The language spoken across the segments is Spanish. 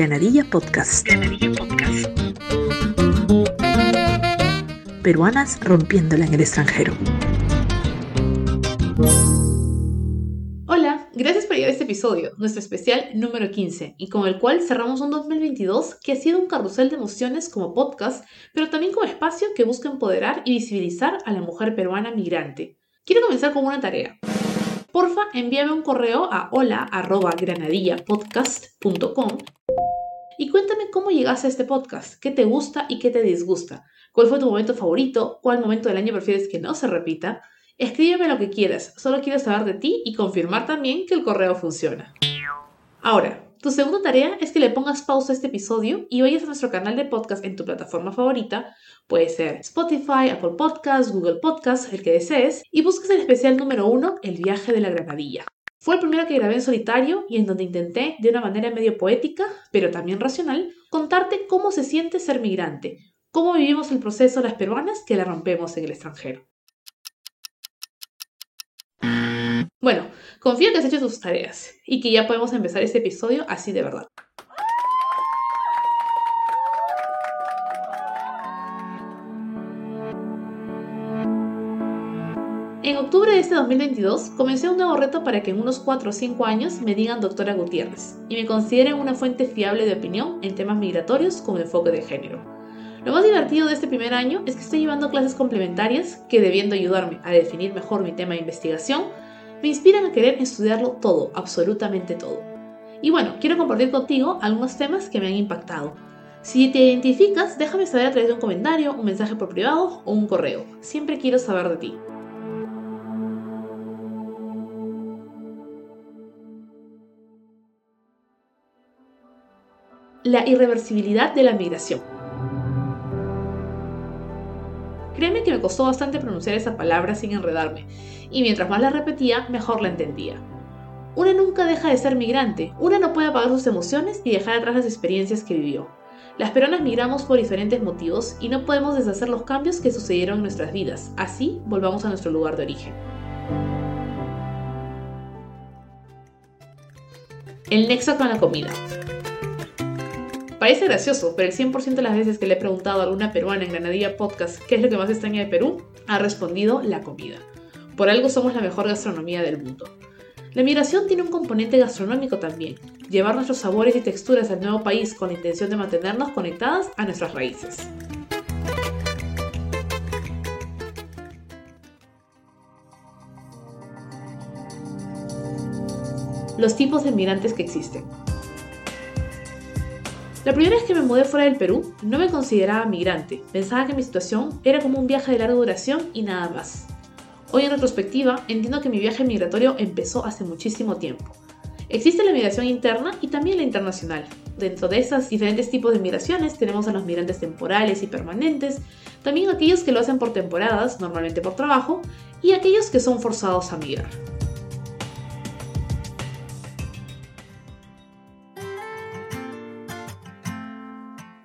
Granadilla Podcast. Peruanas rompiéndola en el extranjero. Hola, gracias por llegar a este episodio, nuestro especial número 15, y con el cual cerramos un 2022 que ha sido un carrusel de emociones como podcast, pero también como espacio que busca empoderar y visibilizar a la mujer peruana migrante. Quiero comenzar con una tarea. Porfa, envíame un correo a hola.granadillapodcast.com y cuéntame cómo llegaste a este podcast, qué te gusta y qué te disgusta, cuál fue tu momento favorito, cuál momento del año prefieres que no se repita. Escríbeme lo que quieras, solo quiero saber de ti y confirmar también que el correo funciona. Ahora, tu segunda tarea es que le pongas pausa a este episodio y vayas a nuestro canal de podcast en tu plataforma favorita, puede ser Spotify, Apple Podcasts, Google Podcasts, el que desees, y busques el especial número uno, El viaje de la granadilla. Fue el primero que grabé en solitario y en donde intenté, de una manera medio poética, pero también racional, contarte cómo se siente ser migrante, cómo vivimos el proceso las peruanas que la rompemos en el extranjero. Bueno, confío que has hecho tus tareas y que ya podemos empezar este episodio así de verdad. En octubre de este 2022 comencé un nuevo reto para que en unos 4 o 5 años me digan doctora Gutiérrez y me consideren una fuente fiable de opinión en temas migratorios con enfoque de género. Lo más divertido de este primer año es que estoy llevando clases complementarias que, debiendo ayudarme a definir mejor mi tema de investigación, me inspiran a querer estudiarlo todo, absolutamente todo. Y bueno, quiero compartir contigo algunos temas que me han impactado. Si te identificas, déjame saber a través de un comentario, un mensaje por privado o un correo. Siempre quiero saber de ti. La irreversibilidad de la migración. Créeme que me costó bastante pronunciar esa palabra sin enredarme, y mientras más la repetía, mejor la entendía. Una nunca deja de ser migrante, una no puede apagar sus emociones y dejar atrás las experiencias que vivió. Las peruanas migramos por diferentes motivos y no podemos deshacer los cambios que sucedieron en nuestras vidas, así volvamos a nuestro lugar de origen. El nexo con la comida. Parece gracioso, pero el 100% de las veces que le he preguntado a alguna peruana en Granadilla Podcast qué es lo que más extraña de Perú, ha respondido la comida. Por algo somos la mejor gastronomía del mundo. La migración tiene un componente gastronómico también, llevar nuestros sabores y texturas al nuevo país con la intención de mantenernos conectadas a nuestras raíces. Los tipos de migrantes que existen. La primera vez que me mudé fuera del Perú, no me consideraba migrante. Pensaba que mi situación era como un viaje de larga duración y nada más. Hoy en retrospectiva, entiendo que mi viaje migratorio empezó hace muchísimo tiempo. Existe la migración interna y también la internacional. Dentro de esos diferentes tipos de migraciones tenemos a los migrantes temporales y permanentes, también aquellos que lo hacen por temporadas, normalmente por trabajo, y aquellos que son forzados a migrar.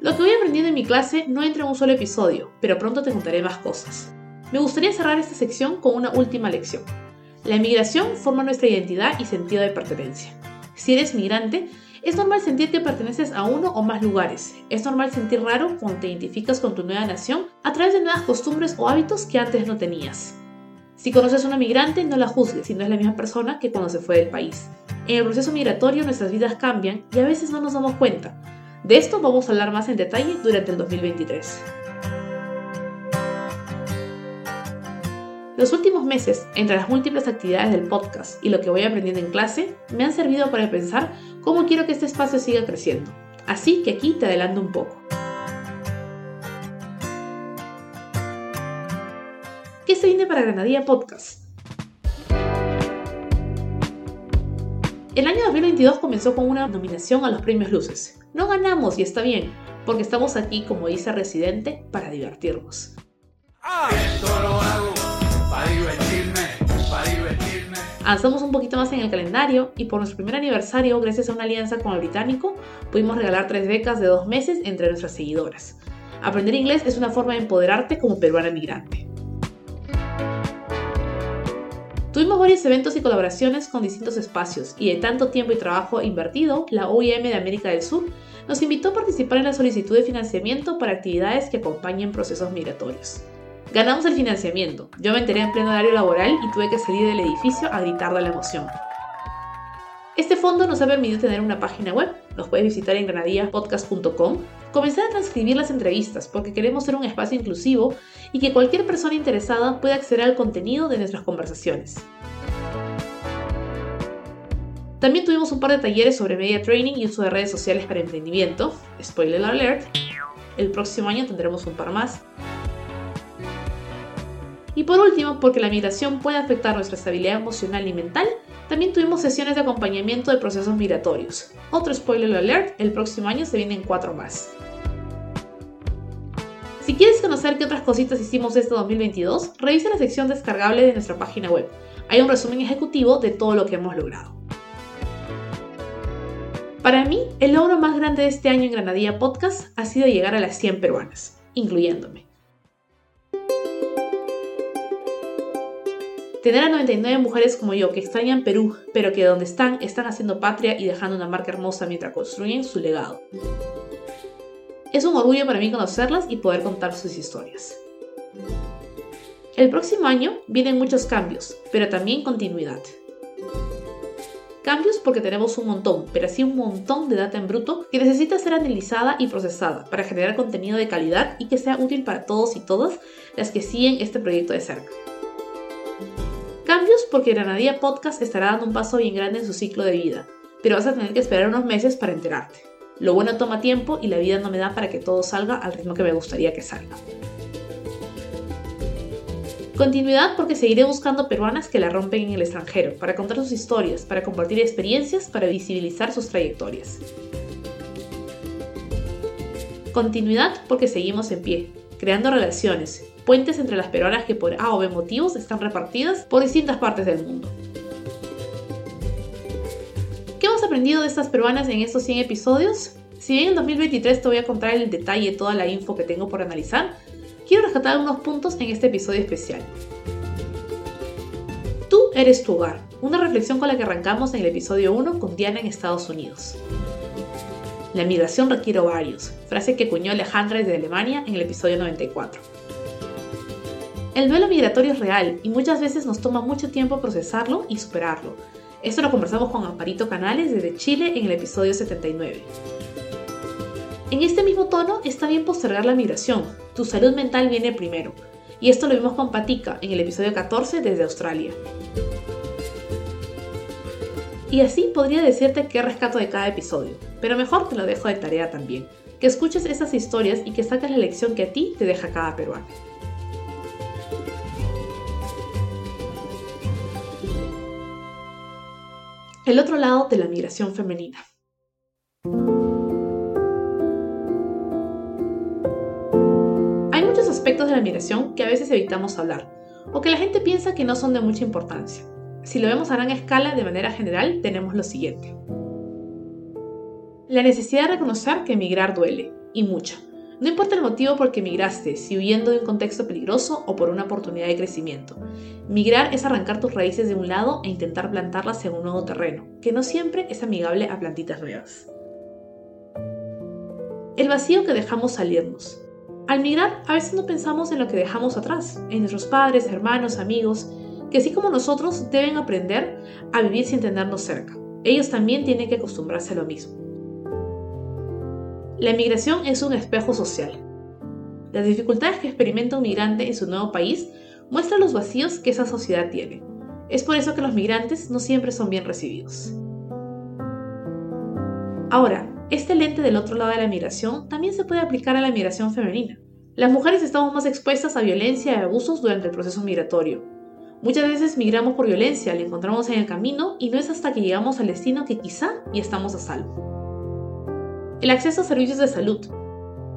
Lo que voy aprendiendo en mi clase no entra en un solo episodio, pero pronto te contaré más cosas. Me gustaría cerrar esta sección con una última lección. La migración forma nuestra identidad y sentido de pertenencia. Si eres migrante, es normal sentir que perteneces a uno o más lugares. Es normal sentir raro cuando te identificas con tu nueva nación a través de nuevas costumbres o hábitos que antes no tenías. Si conoces a una migrante, no la juzgues si no es la misma persona que cuando se fue del país. En el proceso migratorio nuestras vidas cambian y a veces no nos damos cuenta. De esto vamos a hablar más en detalle durante el 2023. Los últimos meses, entre las múltiples actividades del podcast y lo que voy aprendiendo en clase, me han servido para pensar cómo quiero que este espacio siga creciendo. Así que aquí te adelanto un poco. ¿Qué se viene para Granadilla Podcast? El año 2022 comenzó con una nominación a los premios Luces. No ganamos y está bien, porque estamos aquí, como dice Residente, para divertirnos. Avanzamos un poquito más en el calendario y por nuestro primer aniversario, gracias a una alianza con el británico, pudimos regalar tres becas de dos meses entre nuestras seguidoras. Aprender inglés es una forma de empoderarte como peruana migrante. Tuvimos varios eventos y colaboraciones con distintos espacios y de tanto tiempo y trabajo invertido, la OIM de América del Sur nos invitó a participar en la solicitud de financiamiento para actividades que acompañen procesos migratorios. Ganamos el financiamiento, yo me enteré en pleno horario laboral y tuve que salir del edificio a gritar de la emoción. Este fondo nos ha permitido tener una página web, nos puedes visitar en granadillapodcast.com, comenzar a transcribir las entrevistas porque queremos ser un espacio inclusivo y que cualquier persona interesada pueda acceder al contenido de nuestras conversaciones. También tuvimos un par de talleres sobre media training y uso de redes sociales para emprendimiento. Spoiler alert. El próximo año tendremos un par más. Y por último, porque la migración puede afectar nuestra estabilidad emocional y mental, también tuvimos sesiones de acompañamiento de procesos migratorios. Otro spoiler alert, el próximo año se vienen cuatro más. Si quieres conocer qué otras cositas hicimos este 2022, revisa la sección descargable de nuestra página web. Hay un resumen ejecutivo de todo lo que hemos logrado. Para mí, el logro más grande de este año en Granadilla Podcast ha sido llegar a las 100 peruanas, incluyéndome. Tener a 99 mujeres como yo que extrañan Perú, pero que donde están están haciendo patria y dejando una marca hermosa mientras construyen su legado. Es un orgullo para mí conocerlas y poder contar sus historias. El próximo año vienen muchos cambios, pero también continuidad. Cambios porque tenemos un montón, pero así un montón de data en bruto que necesita ser analizada y procesada para generar contenido de calidad y que sea útil para todos y todas las que siguen este proyecto de cerca. Cambios porque Granadilla Podcast estará dando un paso bien grande en su ciclo de vida, pero vas a tener que esperar unos meses para enterarte. Lo bueno toma tiempo y la vida no me da para que todo salga al ritmo que me gustaría que salga. Continuidad porque seguiré buscando peruanas que la rompen en el extranjero, para contar sus historias, para compartir experiencias, para visibilizar sus trayectorias. Continuidad porque seguimos en pie, creando relaciones, puentes entre las peruanas que por A o B motivos están repartidas por distintas partes del mundo. Aprendido de estas peruanas en estos 100 episodios? Si bien en 2023 te voy a contar el detalle toda la info que tengo por analizar, quiero rescatar algunos puntos en este episodio especial. Tú eres tu hogar, una reflexión con la que arrancamos en el episodio 1 con Diana en Estados Unidos. La migración requiere varios, frase que acuñó Alejandra desde Alemania en el episodio 94. El duelo migratorio es real y muchas veces nos toma mucho tiempo procesarlo y superarlo. Esto lo conversamos con Amparito Canales desde Chile en el episodio 79. En este mismo tono está bien postergar la migración. Tu salud mental viene primero. Y esto lo vimos con Patica en el episodio 14 desde Australia. Y así podría decirte qué rescato de cada episodio, pero mejor te lo dejo de tarea también. Que escuches esas historias y que saques la lección que a ti te deja cada peruano. El otro lado de la migración femenina. Hay muchos aspectos de la migración que a veces evitamos hablar, o que la gente piensa que no son de mucha importancia. Si lo vemos a gran escala, de manera general, tenemos lo siguiente. La necesidad de reconocer que emigrar duele, y mucho. No importa el motivo por que migraste, si huyendo de un contexto peligroso o por una oportunidad de crecimiento. Migrar es arrancar tus raíces de un lado e intentar plantarlas en un nuevo terreno, que no siempre es amigable a plantitas nuevas. El vacío que dejamos salirnos. Al migrar, a veces no pensamos en lo que dejamos atrás, en nuestros padres, hermanos, amigos, que así como nosotros deben aprender a vivir sin tenernos cerca. Ellos también tienen que acostumbrarse a lo mismo. La migración es un espejo social. Las dificultades que experimenta un migrante en su nuevo país muestran los vacíos que esa sociedad tiene. Es por eso que los migrantes no siempre son bien recibidos. Ahora, este lente del otro lado de la migración también se puede aplicar a la migración femenina. Las mujeres estamos más expuestas a violencia y abusos durante el proceso migratorio. Muchas veces migramos por violencia, la encontramos en el camino y no es hasta que llegamos al destino que quizá ya estamos a salvo. El acceso a servicios de salud.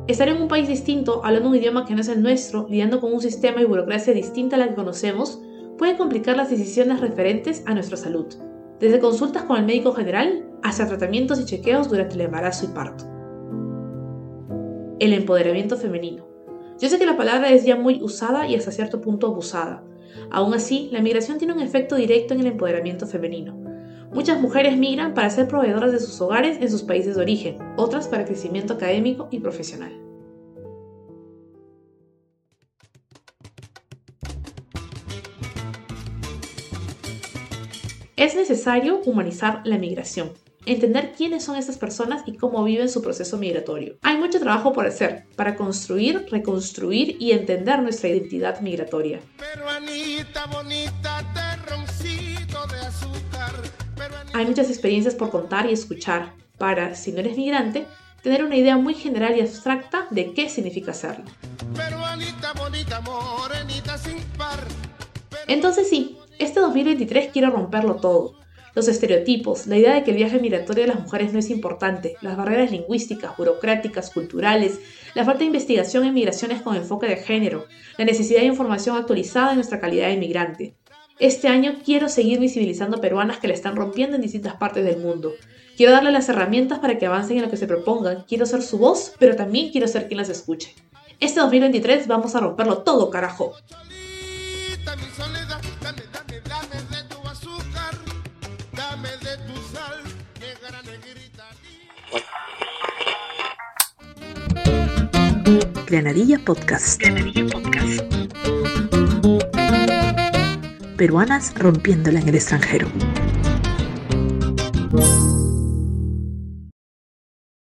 Estar en un país distinto, hablando un idioma que no es el nuestro, lidiando con un sistema y burocracia distinta a la que conocemos, puede complicar las decisiones referentes a nuestra salud, desde consultas con el médico general hasta tratamientos y chequeos durante el embarazo y parto. El empoderamiento femenino. Yo sé que la palabra es ya muy usada y hasta cierto punto abusada. Aún así, la migración tiene un efecto directo en el empoderamiento femenino. Muchas mujeres migran para ser proveedoras de sus hogares en sus países de origen, otras para crecimiento académico y profesional. Es necesario humanizar la migración, entender quiénes son estas personas y cómo viven su proceso migratorio. Hay mucho trabajo por hacer para construir, reconstruir y entender nuestra identidad migratoria. Hay muchas experiencias por contar y escuchar para, si no eres migrante, tener una idea muy general y abstracta de qué significa serlo. Entonces sí, este 2023 quiero romperlo todo. Los estereotipos, la idea de que el viaje migratorio de las mujeres no es importante, las barreras lingüísticas, burocráticas, culturales, la falta de investigación en migraciones con enfoque de género, la necesidad de información actualizada en nuestra calidad de migrante. Este año quiero seguir visibilizando peruanas que la están rompiendo en distintas partes del mundo. Quiero darle las herramientas para que avancen en lo que se propongan. Quiero ser su voz, pero también quiero ser quien las escuche. Este 2023 vamos a romperlo todo, carajo. Granadilla Podcast. Podcast. Peruanas rompiéndola en el extranjero.